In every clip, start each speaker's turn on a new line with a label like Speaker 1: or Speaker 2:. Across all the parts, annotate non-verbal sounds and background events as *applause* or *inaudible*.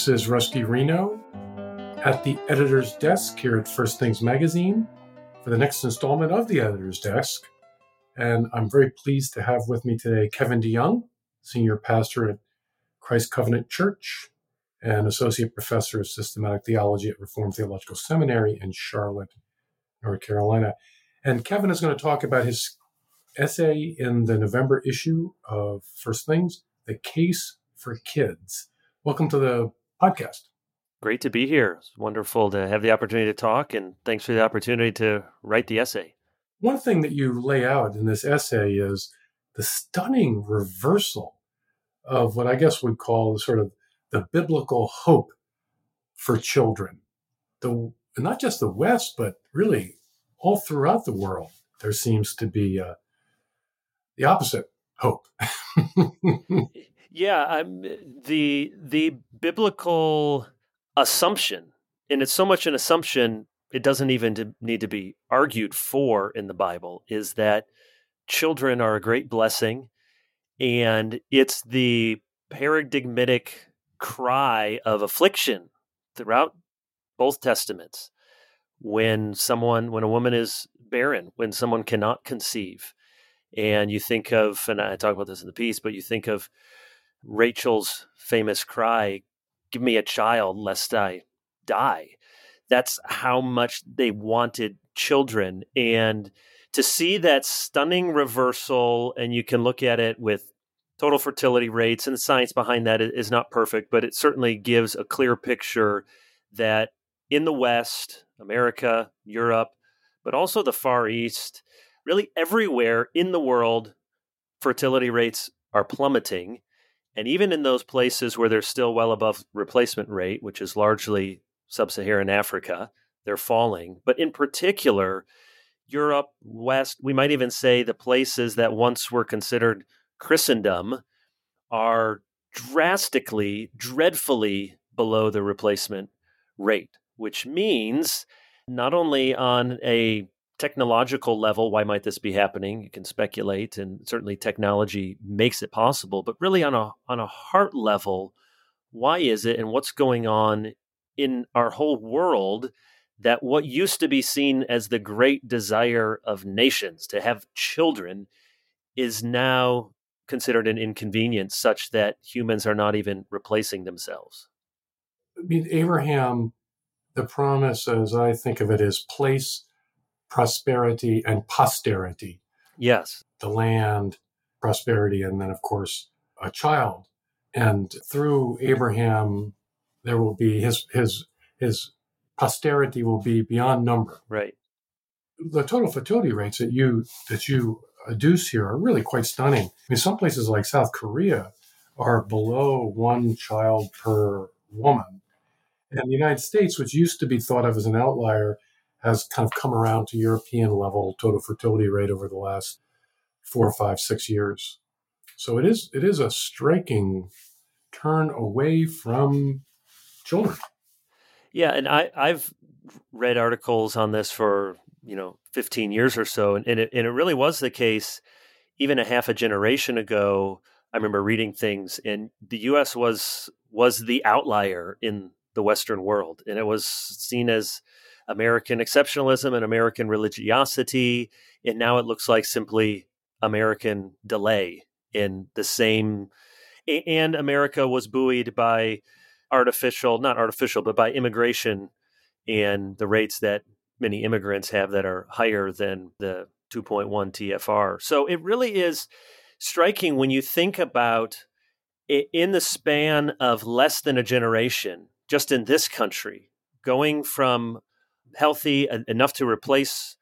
Speaker 1: This is Rusty Reno at the editor's desk here at First Things Magazine for the next installment of the editor's desk. And I'm very pleased to have with me today Kevin DeYoung, senior pastor at Christ Covenant Church and associate professor of systematic theology at Reformed Theological Seminary in Charlotte, North Carolina. And Kevin is going to talk about his essay in the November issue of First Things, The Case for Kids. Welcome to the podcast.
Speaker 2: Great to be here. It's wonderful to have the opportunity to talk, and thanks for the opportunity to write the essay.
Speaker 1: One thing that you lay out in this essay is the stunning reversal of what I guess would call the sort of the biblical hope for children. The not just the West, but really all throughout the world, there seems to be uh, the opposite hope. *laughs*
Speaker 2: yeah, I'm, the the biblical assumption, and it's so much an assumption, it doesn't even need to be argued for in the Bible, is that children are a great blessing. And it's the paradigmatic cry of affliction throughout both testaments when someone when a woman is barren when someone cannot conceive and you think of and i talk about this in the piece but you think of rachel's famous cry give me a child lest I die. That's how much they wanted children. And to see that stunning reversal, and you can look at it with total fertility rates, and the science behind that is not perfect, but it certainly gives a clear picture that in the West, America, Europe, but also the Far East, really everywhere in the world, fertility rates are plummeting. And even in those places where they're still well above replacement rate, which is largely sub Saharan Africa, they're falling. But in particular, Europe, West, we might even say the places that once were considered Christendom are drastically, dreadfully below the replacement rate, which means not only on a technological level, why might this be happening? You can speculate, and certainly technology makes it possible. But really, on a on a heart level, why is it, and what's going on in our whole world? That what used to be seen as the great desire of nations to have children is now considered an inconvenience, such that humans are not even replacing themselves.
Speaker 1: I mean, Abraham, the promise, as I think of it, is place prosperity and posterity.
Speaker 2: Yes.
Speaker 1: The land, prosperity, and then, of course, a child. And through Abraham, there will be his, his, his posterity will be beyond number.
Speaker 2: Right.
Speaker 1: The total fertility rates that you, that you adduce here are really quite stunning. I mean, some places like South Korea are below one child per woman. And the United States, which used to be thought of as an outlier, has kind of come around to European level total fertility rate over the last four, five, six years. So it is it is a striking turn away from children.
Speaker 2: Yeah, and I I've read articles on this for you know 15 years or so, and, and it and it really was the case even a half a generation ago. I remember reading things, and the U.S. was was the outlier in the Western world, and it was seen as American exceptionalism and American religiosity. And now it looks like simply American delay in the same. And America was buoyed by artificial, not artificial, but by immigration and the rates that many immigrants have that are higher than the 2.1 TFR. So it really is striking when you think about in the span of less than a generation, just in this country, going from healthy enough to replace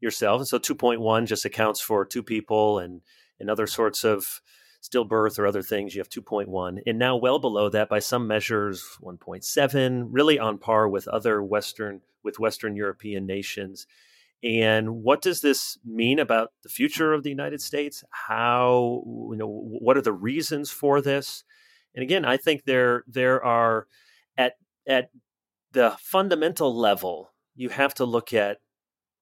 Speaker 2: yourself. And so 2.1 just accounts for two people and, and other sorts of stillbirth or other things. You have 2.1. And now well below that by some measures, 1.7, really on par with other Western, with Western European nations. And what does this mean about the future of the United States? How, you know, what are the reasons for this? And again, I think there there are at at the fundamental level you have to look at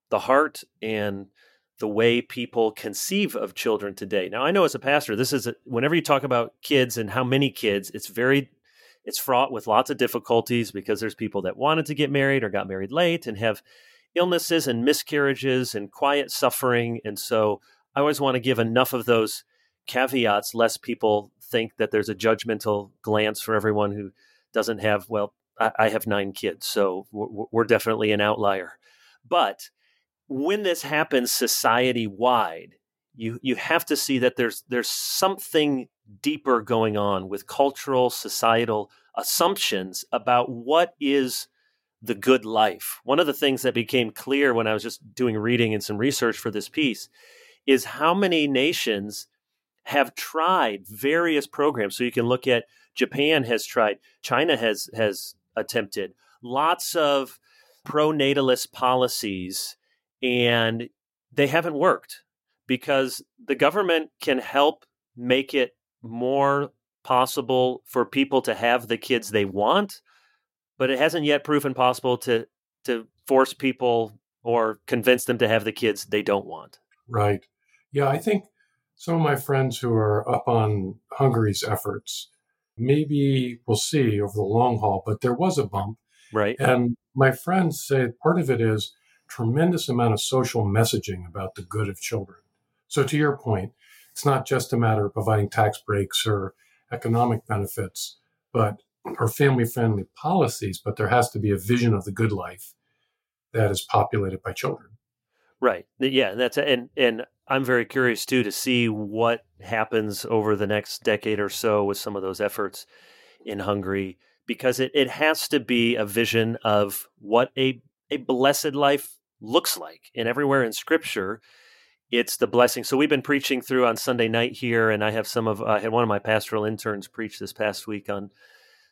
Speaker 2: the heart and the way people conceive of children today. Now, I know as a pastor, this is a, whenever you talk about kids and how many kids, it's very it's fraught with lots of difficulties because there's people that wanted to get married or got married late and have illnesses and miscarriages and quiet suffering. And so I always want to give enough of those caveats lest people think that there's a judgmental glance for everyone who doesn't have, well, I, I have nine kids, so we're, we're definitely an outlier. But when this happens society wide, you you have to see that there's there's something deeper going on with cultural societal assumptions about what is the good life. One of the things that became clear when I was just doing reading and some research for this piece is how many nations have tried various programs. So you can look at Japan has tried, China has has attempted lots of pro-natalist policies and they haven't worked because the government can help make it more possible for people to have the kids they want, but it hasn't yet proven possible to to force people or convince them to have the kids they don't want.
Speaker 1: Right. Yeah, I think some of my friends who are up on Hungary's efforts, maybe we'll see over the long haul, but there was a bump.
Speaker 2: Right.
Speaker 1: And my friends say part of it is tremendous amount of social messaging about the good of children. So to your point, it's not just a matter of providing tax breaks or economic benefits, but or family friendly policies, but there has to be a vision of the good life that is populated by children.
Speaker 2: Right. Yeah, that's and and I'm very curious too to see what happens over the next decade or so with some of those efforts in Hungary because it, it has to be a vision of what a a blessed life looks like. And everywhere in scripture, it's the blessing. So we've been preaching through on Sunday night here, and I have some of I had one of my pastoral interns preach this past week on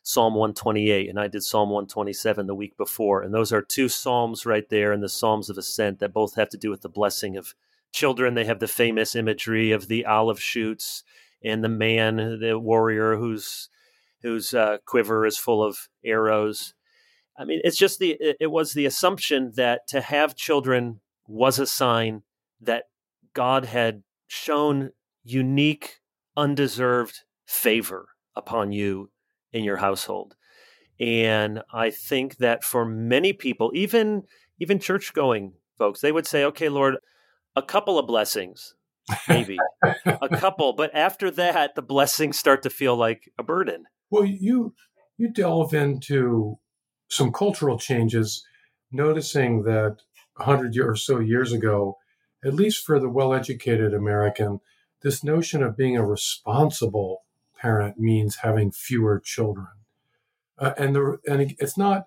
Speaker 2: Psalm 128, and I did Psalm 127 the week before. And those are two psalms right there in the Psalms of Ascent that both have to do with the blessing of children. They have the famous imagery of the olive shoots and the man, the warrior whose whose uh, quiver is full of arrows. I mean, it's just the it, it was the assumption that to have children was a sign that God had shown unique, undeserved favor upon you in your household. And I think that for many people, even even church going folks, they would say, okay, Lord, a couple of blessings, maybe a couple, but after that, the blessings start to feel like a burden.
Speaker 1: Well, you you delve into some cultural changes, noticing that a hundred or so years ago, at least for the well-educated American, this notion of being a responsible parent means having fewer children, uh, and the and it's not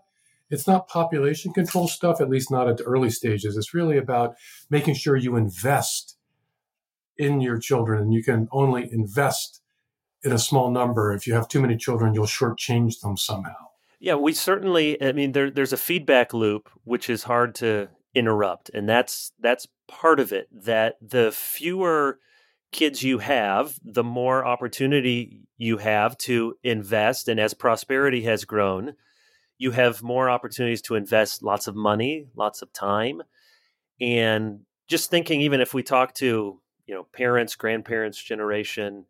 Speaker 1: it's not population control stuff, at least not at the early stages. It's really about making sure you invest in your children, and you can only invest in a small number. If you have too many children, you'll shortchange them somehow.
Speaker 2: Yeah, we certainly. I mean, there, there's a feedback loop which is hard to interrupt, and that's that's part of it. That the fewer kids you have, the more opportunity you have to invest. And as prosperity has grown, you have more opportunities to invest lots of money, lots of time. And just thinking, even if we talk to, you know, parents, grandparents generation,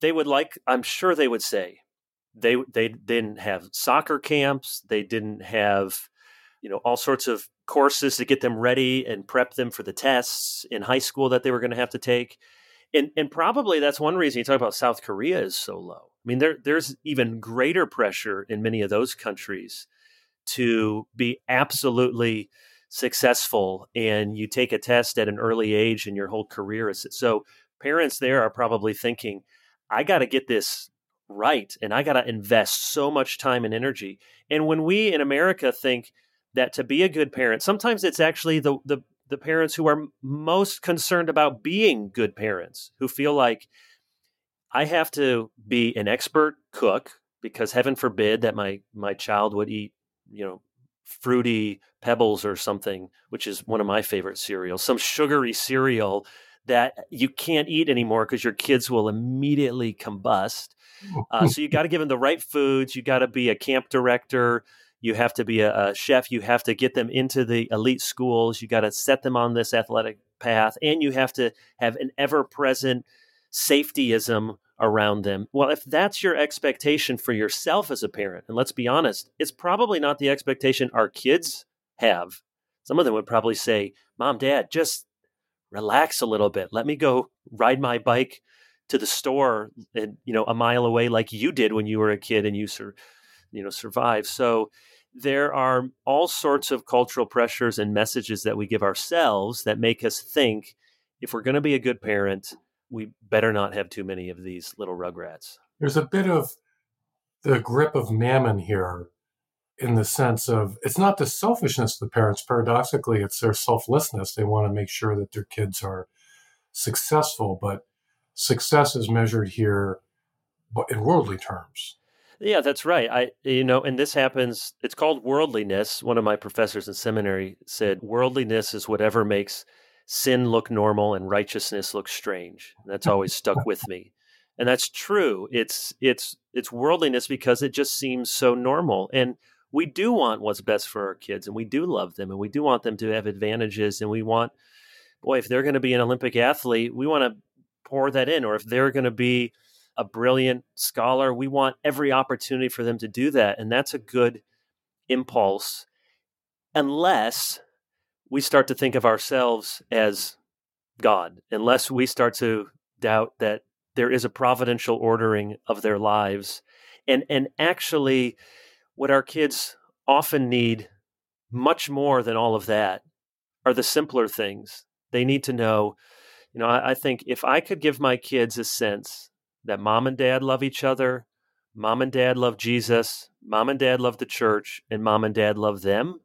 Speaker 2: they would like, I'm sure they would say, they they didn't have soccer camps, they didn't have, you know, all sorts of courses to get them ready and prep them for the tests in high school that they were going to have to take and and probably that's one reason you talk about South Korea is so low. I mean, there there's even greater pressure in many of those countries to be absolutely successful, and you take a test at an early age, and your whole career is so. Parents there are probably thinking, "I got to get this right, and I got to invest so much time and energy." And when we in America think that to be a good parent, sometimes it's actually the the the parents who are most concerned about being good parents, who feel like I have to be an expert cook because heaven forbid that my my child would eat, you know, fruity pebbles or something, which is one of my favorite cereals, some sugary cereal that you can't eat anymore because your kids will immediately combust. Uh, so you got to give them the right foods. You got to be a camp director you have to be a, a chef. You have to get them into the elite schools. You got to set them on this athletic path, and you have to have an ever present safetyism around them. Well, if that's your expectation for yourself as a parent, and let's be honest, it's probably not the expectation our kids have. Some of them would probably say, Mom, Dad, just relax a little bit. Let me go ride my bike to the store and you know a mile away like you did when you were a kid and you sur- you know survived. So there are all sorts of cultural pressures and messages that we give ourselves that make us think if we're going to be a good parent, we better not have too many of these little rugrats.
Speaker 1: There's a bit of the grip of mammon here in the sense of it's not the selfishness of the parents, paradoxically, it's their selflessness. They want to make sure that their kids are successful, but success is measured here in worldly terms.
Speaker 2: Yeah, that's right. I you know, and this happens it's called worldliness. One of my professors in seminary said worldliness is whatever makes sin look normal and righteousness look strange. That's always stuck with me. And that's true. It's it's it's worldliness because it just seems so normal. And we do want what's best for our kids and we do love them and we do want them to have advantages and we want boy, if they're going to be an Olympic athlete, we want to pour that in or if they're going to be a brilliant scholar, we want every opportunity for them to do that and that's a good impulse unless we start to think of ourselves as God, unless we start to doubt that there is a providential ordering of their lives. And, and actually, what our kids often need much more than all of that are the simpler things. They need to know, you know, I, I think if I could give my kids a sense that mom and dad love each other, mom and dad love Jesus, mom and dad love the church, and mom and dad love them,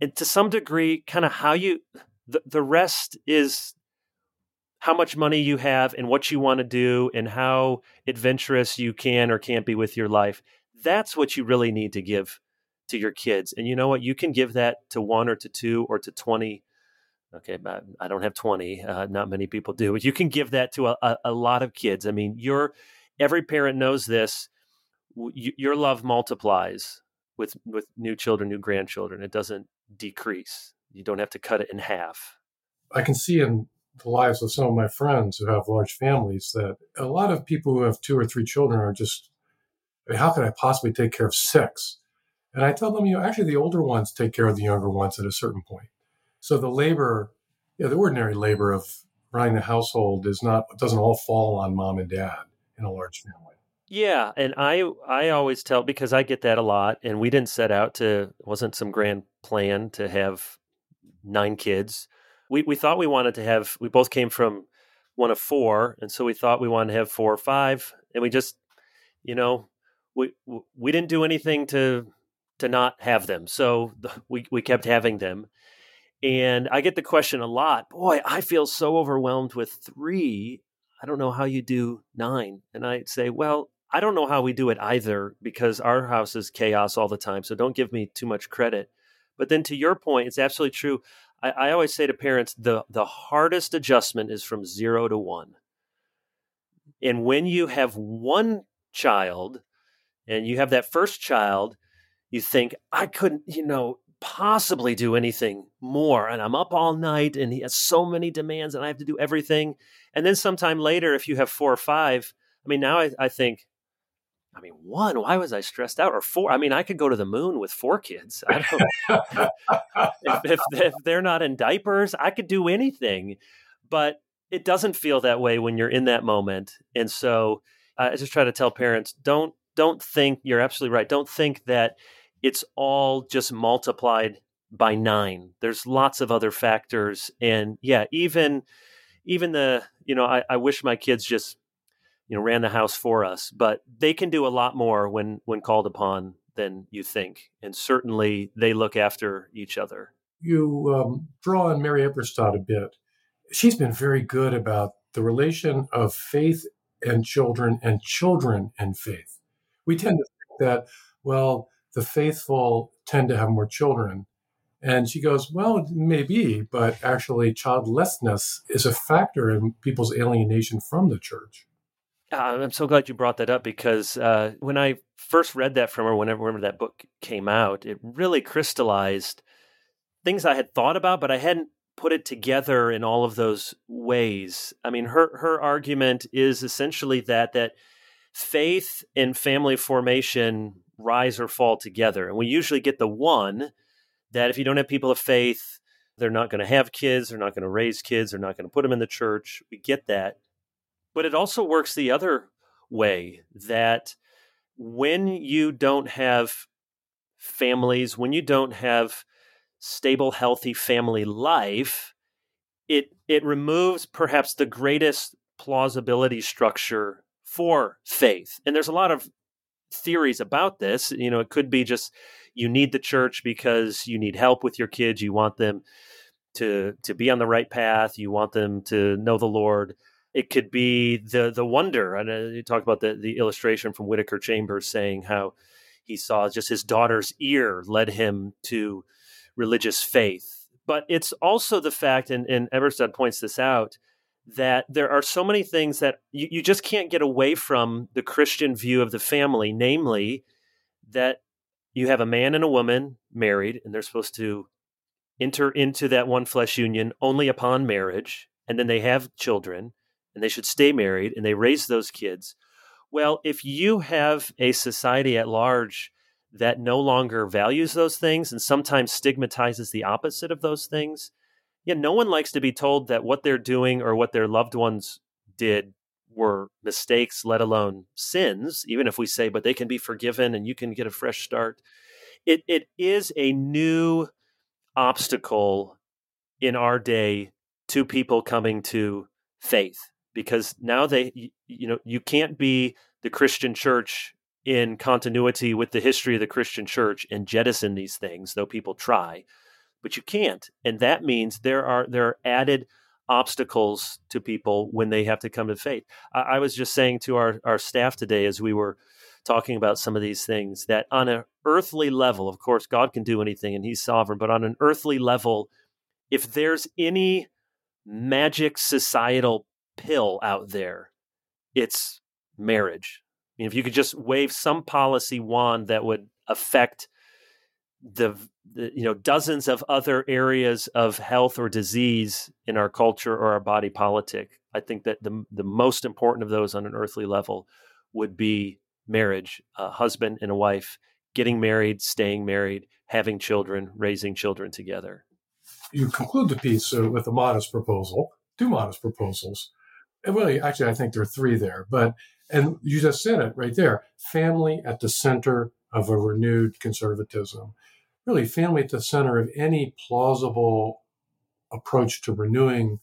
Speaker 2: and to some degree, kind of how you, the, the rest is how much money you have and what you want to do and how adventurous you can or can't be with your life. That's what you really need to give to your kids. And you know what? You can give that to one or to two or to 20. Okay, I don't have 20. Uh, not many people do, but you can give that to a, a, lot of kids. I mean, your every parent knows this. your love multiplies with with new children, new grandchildren. It doesn't decrease. You don't have to cut it in half.
Speaker 1: I can see in the lives of some of my friends who have large families that a lot of people who have two or three children are just, I mean, how can I possibly take care of six? And I tell them, you know, actually the older ones take care of the younger ones at a certain point. So the labor, you know, the ordinary labor of running the household is not doesn't all fall on mom and dad in a large family.
Speaker 2: Yeah, and I I always tell because I get that a lot, and we didn't set out to wasn't some grand plan to have nine kids. We we thought we wanted to have. We both came from one of four, and so we thought we wanted to have four or five, and we just, you know, we we didn't do anything to to not have them, so *laughs* we we kept having them. And I get the question a lot. Boy, I feel so overwhelmed with three. I don't know how you do nine. And I say, well, I don't know how we do it either because our house is chaos all the time. So don't give me too much credit. But then to your point, it's absolutely true. I, I always say to parents the, the hardest adjustment is from zero to one. And when you have one child and you have that first child, you think, I couldn't, you know, possibly do anything more. And I'm up all night and he has so many demands and I have to do everything. And then sometime later, if you have four or five, I mean, now I, I think, I mean, one, why was I stressed out? Or four, I mean, I could go to the moon with four kids. I don't, *laughs* *laughs* if, if, if they're not in diapers, I could do anything. But it doesn't feel that way when you're in that moment. And so uh, I just try to tell parents don't don't think you're absolutely right. Don't think that it's all just multiplied by nine. There's lots of other factors. And yeah, even even the, you know, I, I wish my kids just you know ran the house for us but they can do a lot more when when called upon than you think and certainly they look after each other
Speaker 1: you um, draw on mary eberstadt a bit she's been very good about the relation of faith and children and children and faith we tend to think that well the faithful tend to have more children and she goes, Well, maybe, but actually, childlessness is a factor in people's alienation from the church.
Speaker 2: Uh, I'm so glad you brought that up because uh, when I first read that from her, whenever, whenever that book came out, it really crystallized things I had thought about, but I hadn't put it together in all of those ways. I mean, her her argument is essentially that that faith and family formation rise or fall together, and we usually get the one that if you don't have people of faith, they're not going to have kids, they're not going to raise kids, they're not going to put them in the church. We get that, but it also works the other way that when you don't have families, when you don't have stable, healthy family life, it it removes perhaps the greatest plausibility structure for faith. And there's a lot of theories about this. You know, it could be just you need the church because you need help with your kids, you want them to to be on the right path, you want them to know the Lord. It could be the the wonder. And you talk about the the illustration from Whittaker Chambers saying how he saw just his daughter's ear led him to religious faith. But it's also the fact, and, and Eberstadt points this out, that there are so many things that you, you just can't get away from the Christian view of the family, namely that you have a man and a woman married, and they're supposed to enter into that one flesh union only upon marriage, and then they have children, and they should stay married, and they raise those kids. Well, if you have a society at large that no longer values those things and sometimes stigmatizes the opposite of those things, yeah, no one likes to be told that what they're doing or what their loved ones did were mistakes, let alone sins, even if we say, but they can be forgiven and you can get a fresh start. It, it is a new obstacle in our day to people coming to faith because now they you know you can't be the Christian church in continuity with the history of the Christian church and jettison these things, though people try, but you can't. And that means there are there are added obstacles to people when they have to come to faith. I, I was just saying to our, our staff today as we were talking about some of these things that on an earthly level, of course, God can do anything and He's sovereign, but on an earthly level, if there's any magic societal pill out there, it's marriage I mean, if you could just wave some policy wand that would affect the, the, you know dozens of other areas of health or disease in our culture or our body politic, I think that the the most important of those on an earthly level would be marriage, a husband and a wife getting married, staying married, having children, raising children together.
Speaker 1: You conclude the piece uh, with a modest proposal, two modest proposals. And really, actually, I think there are three there, but and you just said it right there family at the center of a renewed conservatism. Really, family at the center of any plausible approach to renewing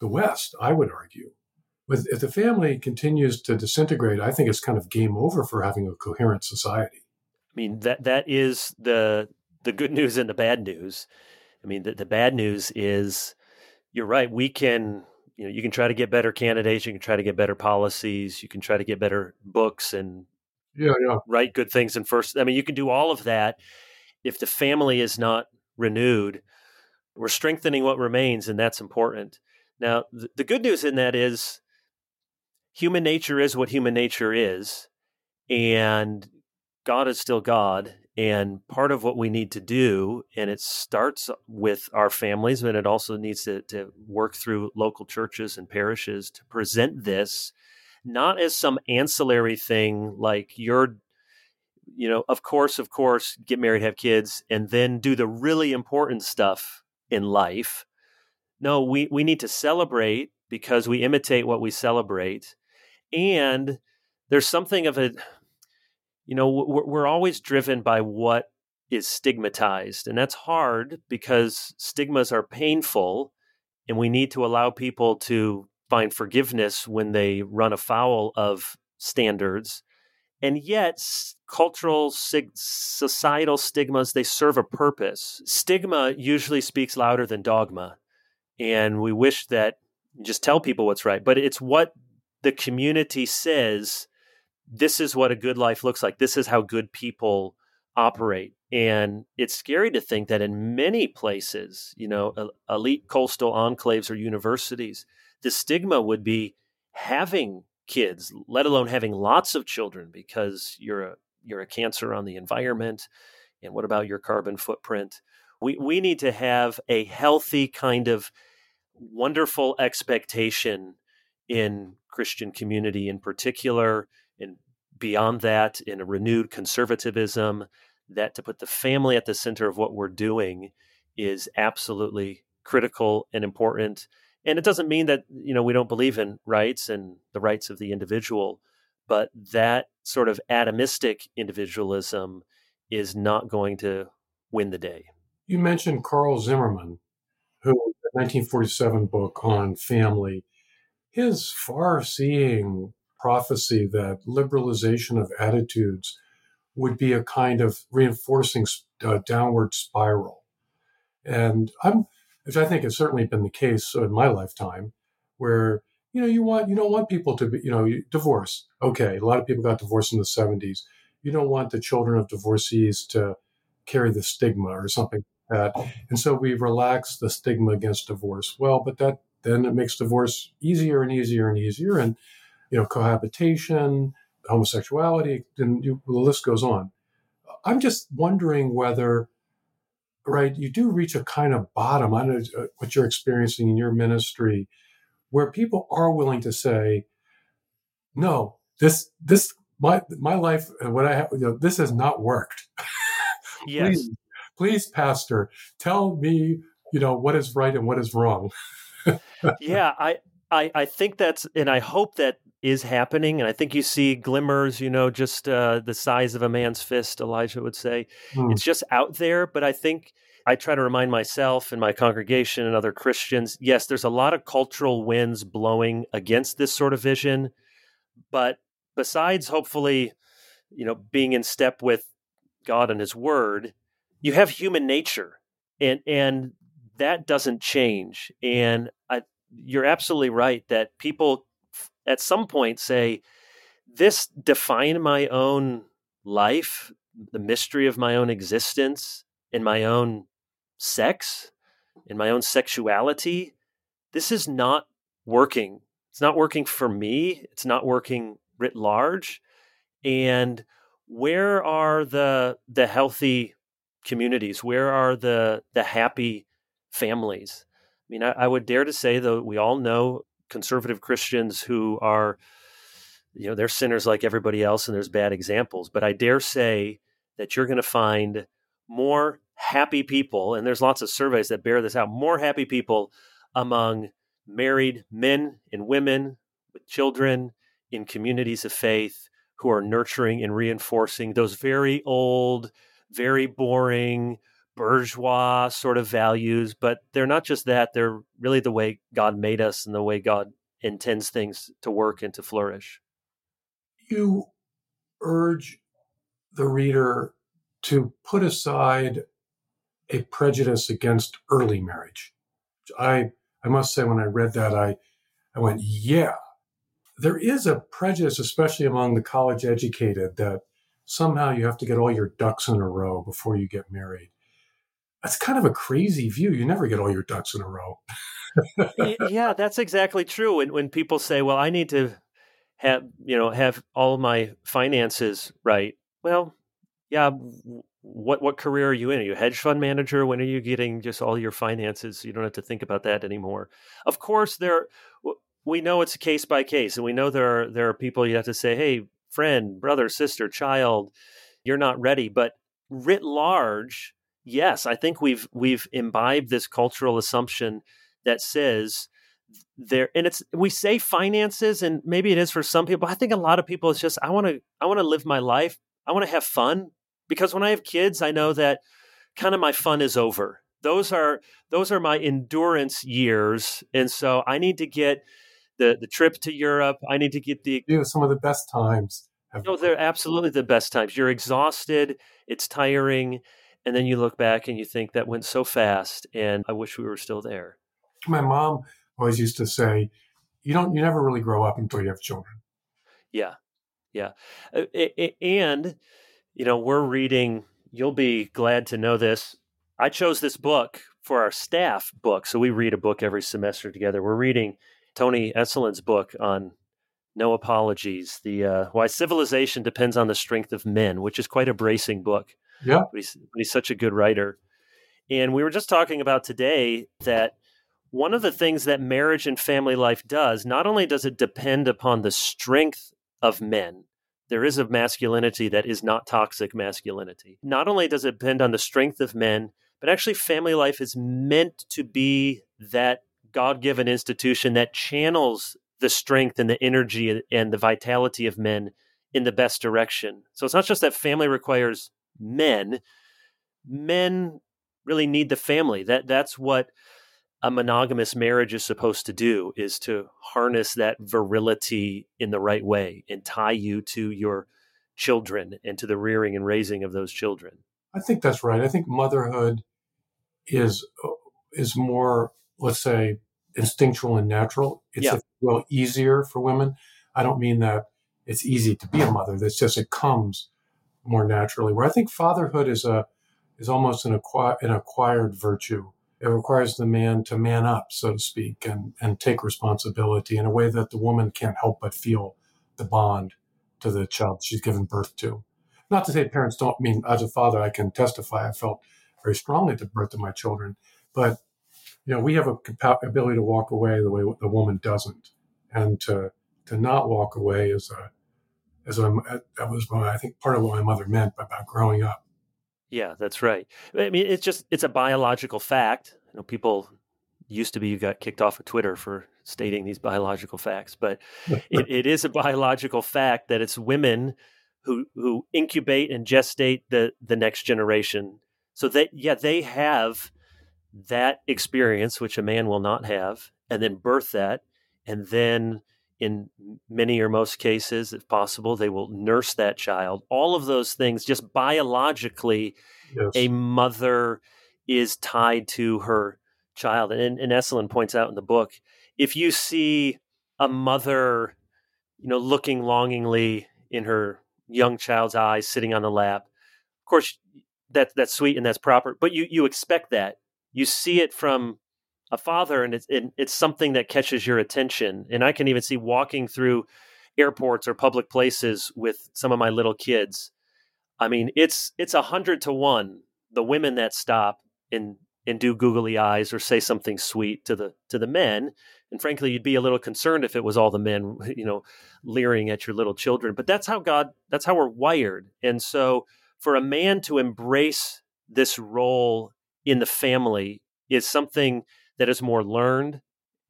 Speaker 1: the West, I would argue. With, if the family continues to disintegrate, I think it's kind of game over for having a coherent society.
Speaker 2: I mean that that is the the good *laughs* news and the bad news. I mean the, the bad news is you're right. We can you know you can try to get better candidates you can try to get better policies you can try to get better books and
Speaker 1: yeah, yeah.
Speaker 2: write good things in first i mean you can do all of that if the family is not renewed we're strengthening what remains and that's important now th- the good news in that is human nature is what human nature is and god is still god and part of what we need to do, and it starts with our families, but it also needs to, to work through local churches and parishes to present this not as some ancillary thing like you're you know, of course, of course, get married, have kids, and then do the really important stuff in life. No, we, we need to celebrate because we imitate what we celebrate. And there's something of a you know we're, we're always driven by what is stigmatized and that's hard because stigmas are painful and we need to allow people to find forgiveness when they run afoul of standards and yet cultural societal stigmas they serve a purpose stigma usually speaks louder than dogma and we wish that just tell people what's right but it's what the community says this is what a good life looks like. This is how good people operate. And it's scary to think that in many places, you know, elite coastal enclaves or universities, the stigma would be having kids, let alone having lots of children because you're a you're a cancer on the environment. And what about your carbon footprint? We we need to have a healthy kind of wonderful expectation in Christian community in particular, and beyond that, in a renewed conservatism, that to put the family at the center of what we're doing is absolutely critical and important. And it doesn't mean that you know we don't believe in rights and the rights of the individual, but that sort of atomistic individualism is not going to win the day.
Speaker 1: You mentioned Carle Zimmerman, who the 1947 book on family, his far-seeing prophecy that liberalization of attitudes would be a kind of reinforcing uh, downward spiral. And I'm, which I think has certainly been the case in my lifetime, where you know you want you don't want people to be you know divorce. Okay, a lot of people got divorced in the 70s. You don't want the children of divorcees to carry the stigma or something like that. And so we relax the stigma against divorce. Well, but that then it makes divorce easier and easier and easier. And you know, cohabitation, homosexuality, and you, the list goes on. I'm just wondering whether right, you do reach a kind of bottom. I know uh, what you're experiencing in your ministry, where people are willing to say, "No, this this my my life and what I have, you know, this has not worked." *laughs*
Speaker 2: yes,
Speaker 1: please, please, Pastor, tell me, you know, what is right and what is wrong. *laughs*
Speaker 2: yeah, I, I I think that's, and I hope that is happening. And I think you see glimmers, you know, just uh, the size of a man's fist, Elijah would say. Mm. It's just out there. But I think I try to remind myself and my congregation and other Christians yes, there's a lot of cultural winds blowing against this sort of vision. But besides, hopefully, you know, being in step with God and His Word, you have human nature. And, and that doesn't change. And I, you're absolutely right that people at some point mm-hmm. say, this defined my own life, the mystery of my own existence, in my own sex, in my own sexuality. This is not working. It's not working for me. It's not working writ large. And where are the the healthy communities? Where are the the happy families? I mean, I, I would dare to say, though, we all know conservative Christians who are, you know, they're sinners like everybody else and there's bad examples. But I dare say that you're going to find more happy people, and there's lots of surveys that bear this out, more happy people among married men and women with children in communities of faith who are nurturing and reinforcing those very old, very boring, bourgeois sort of values, but they're not just that, they're really the way God made us and the way God intends things to work and to flourish.
Speaker 1: You urge the reader to put aside a prejudice against early marriage. I I must say when I read that I I went, yeah. There is a prejudice, especially among the college educated, that somehow you have to get all your ducks in a row before you get married that's kind of a crazy view. You never get all your ducks in a row.
Speaker 2: yeah, that's exactly true. And when people say, "Well, I need to have you know have all my finances right," well, yeah. What what career are you in? Are you a hedge fund manager? When are you getting just all your finances? You don't have to think about that anymore. Of course, there we know it's case by case, and we know there are there are people you have to say, "Hey, friend, brother, sister, child, you're not ready." But writ large, yes, I think we've we've imbibed this cultural assumption that says there and it's we say finances and maybe it is for some people i think a lot of people it's just i want to i want to live my life. I want to have fun. Because when i have kids i know that kind of my fun is over. Those are those are my endurance years and so i need to get the the trip to europe. I need to get the
Speaker 1: you know, some of the best times
Speaker 2: no oh, they're absolutely the best times. You're exhausted. It's tiring and then you look back and you think that went so fast and i wish we were still there.
Speaker 1: My mom always used to say you don't you never really grow up until you have children.
Speaker 2: Yeah yeah. Uh, and you know we're reading you'll be glad to know this i chose this book for our staff book so we read a book every semester together. We're reading tony esolen's book on no apologies the uh, why civilization depends on the strength of men which is quite a bracing book
Speaker 1: yeah.
Speaker 2: But he's, but he's such a good writer. And we were just talking about today that one of the things that marriage and family life does, not only does it depend upon the strength of men, there is a masculinity that is not toxic masculinity. Not only does it depend on the strength of men, but actually, family life is meant to be that God given institution that channels the strength and the energy and the vitality of men in the best direction. So it's not just that family requires men, men really need the family. That that's what a monogamous marriage is supposed to do is to harness that virility in the right way and tie you to your children and to the rearing and raising of those children.
Speaker 1: I think that's right. I think motherhood is uh, is more, let's say, instinctual and natural. It's yeah. well easier for women. I don't mean that it's easy to be a mother. That's just it comes more naturally. Where I think fatherhood is a is almost an acquired an acquired virtue it requires the man to man up, so to speak, and, and take responsibility in a way that the woman can't help but feel the bond to the child she's given birth to. Not to say parents don't I mean, as a father, I can testify I felt very strongly at the birth of my children, but you know, we have a ability to walk away the way the woman doesn't, and to to not walk away is a as a, that was what I think part of what my mother meant about growing up.
Speaker 2: Yeah, that's right. I mean, it's just it's a biological fact. You know, people used to be you got kicked off of Twitter for stating these biological facts, but *laughs* it, it is a biological fact that it's women who who incubate and gestate the the next generation. So that yeah they have that experience which a man will not have, and then birth that, and then in many or most cases, if possible, they will nurse that child. All of those things, just biologically, yes. a mother is tied to her child. And, and Esolen points out in the book if you see a mother, you know, looking longingly in her young child's eyes, sitting on the lap, of course, that, that's sweet and that's proper, but you, you expect that. You see it from a father and it's it, it's something that catches your attention. And i can even see walking through airports or public places with some of my little kids. I mean it's it's a hundred to one the women that stop and and do googly eyes or say something sweet to the to the men. And frankly you'd be a little concerned if it was all the men *laughs* you know leering at your little children. But that's how god that's how we're wired. And so for a man to embrace this role in the family is something that is more learned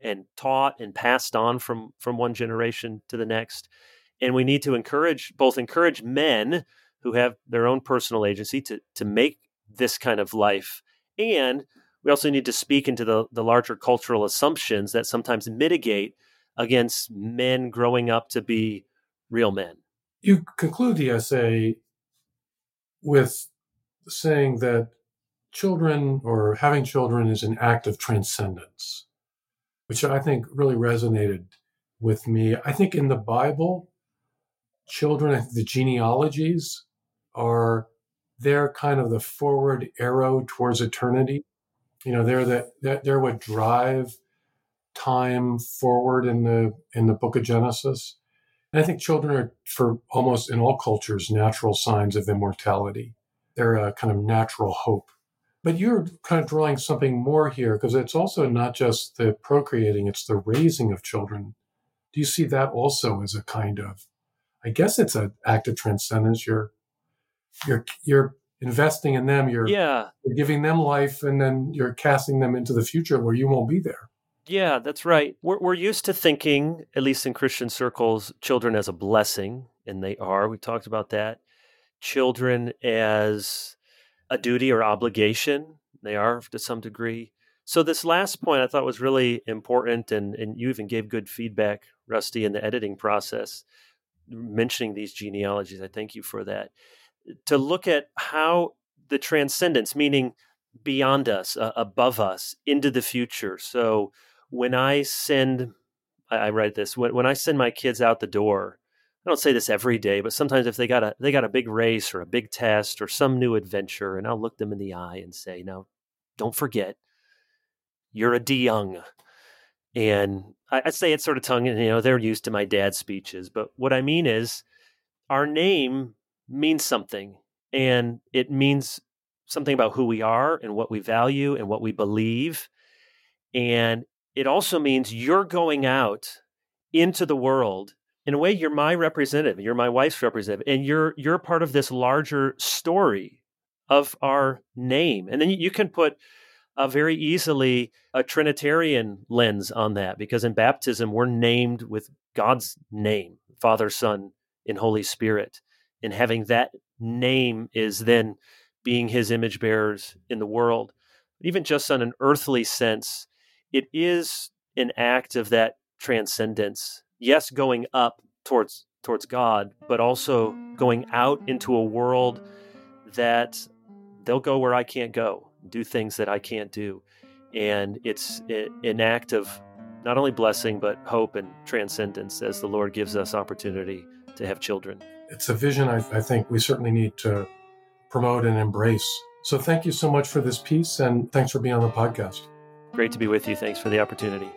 Speaker 2: and taught and passed on from from one generation to the next. And we need to encourage both encourage men who have their own personal agency to to make this kind of life and we also need to speak into the, the larger cultural assumptions that sometimes mitigate against men growing up to be real men.
Speaker 1: You conclude the essay with saying that children or having children is an act of transcendence, which I think really resonated with me. I think in the Bible, children, the genealogies are they're kind of the forward arrow towards eternity. You know, they're the they're what drive time forward in the in the book of Genesis. And I think children are for almost in all cultures natural signs of immortality. They're a kind of natural hope but you're kind of drawing something more here because it's also not just the procreating, it's the raising of children. Do you see that also as a kind of, I guess it's an act of transcendence. You're, you're, you're investing in them. You're,
Speaker 2: yeah.
Speaker 1: you're giving them life and then you're casting them into the future where you won't be there.
Speaker 2: Yeah, that's right. We're, we're used to thinking, at least in Christian circles, children as a blessing, and they are. We've talked about that. Children as a duty or obligation. They are to some degree. So this last point I thought was really important, and and you even gave good feedback, Rusty, in the editing process, mentioning these genealogies. I thank you for that. To look at how the transcendence, meaning beyond us, uh, above us, into the future. So when I send, I, I write this when when I send my kids out the door, I don't say this every day, but sometimes if they got a they got a big race or a big test or some new adventure, and I'll look them in the eye and say, "Now, don't forget, you're a DeYoung," And I, I say it sort of tongue, and you know they're used to my dad's speeches, but what I mean is, our name means something, and it means something about who we are and what we value and what we believe. And it also means you're going out into the world. In a way, you're my representative, you're my wife's representative, and you're you're part of this larger story of our name. And then you can put a very easily a Trinitarian lens on that because in baptism we're named with God's name, Father, Son, and Holy Spirit. And having that name is then being his image bearers in the world. Even just on an earthly sense, it is an act of that transcendence. Yes, going up towards towards God, but also going out into a world that they'll go where I can't go, do things that I can't do. And it's an act of not only blessing, but hope and transcendence as the Lord gives us opportunity to have children.
Speaker 1: It's a vision I, I think we certainly need to promote and embrace. So thank you so much for this piece and thanks for being on the podcast.
Speaker 2: Great to be with you. Thanks for the opportunity.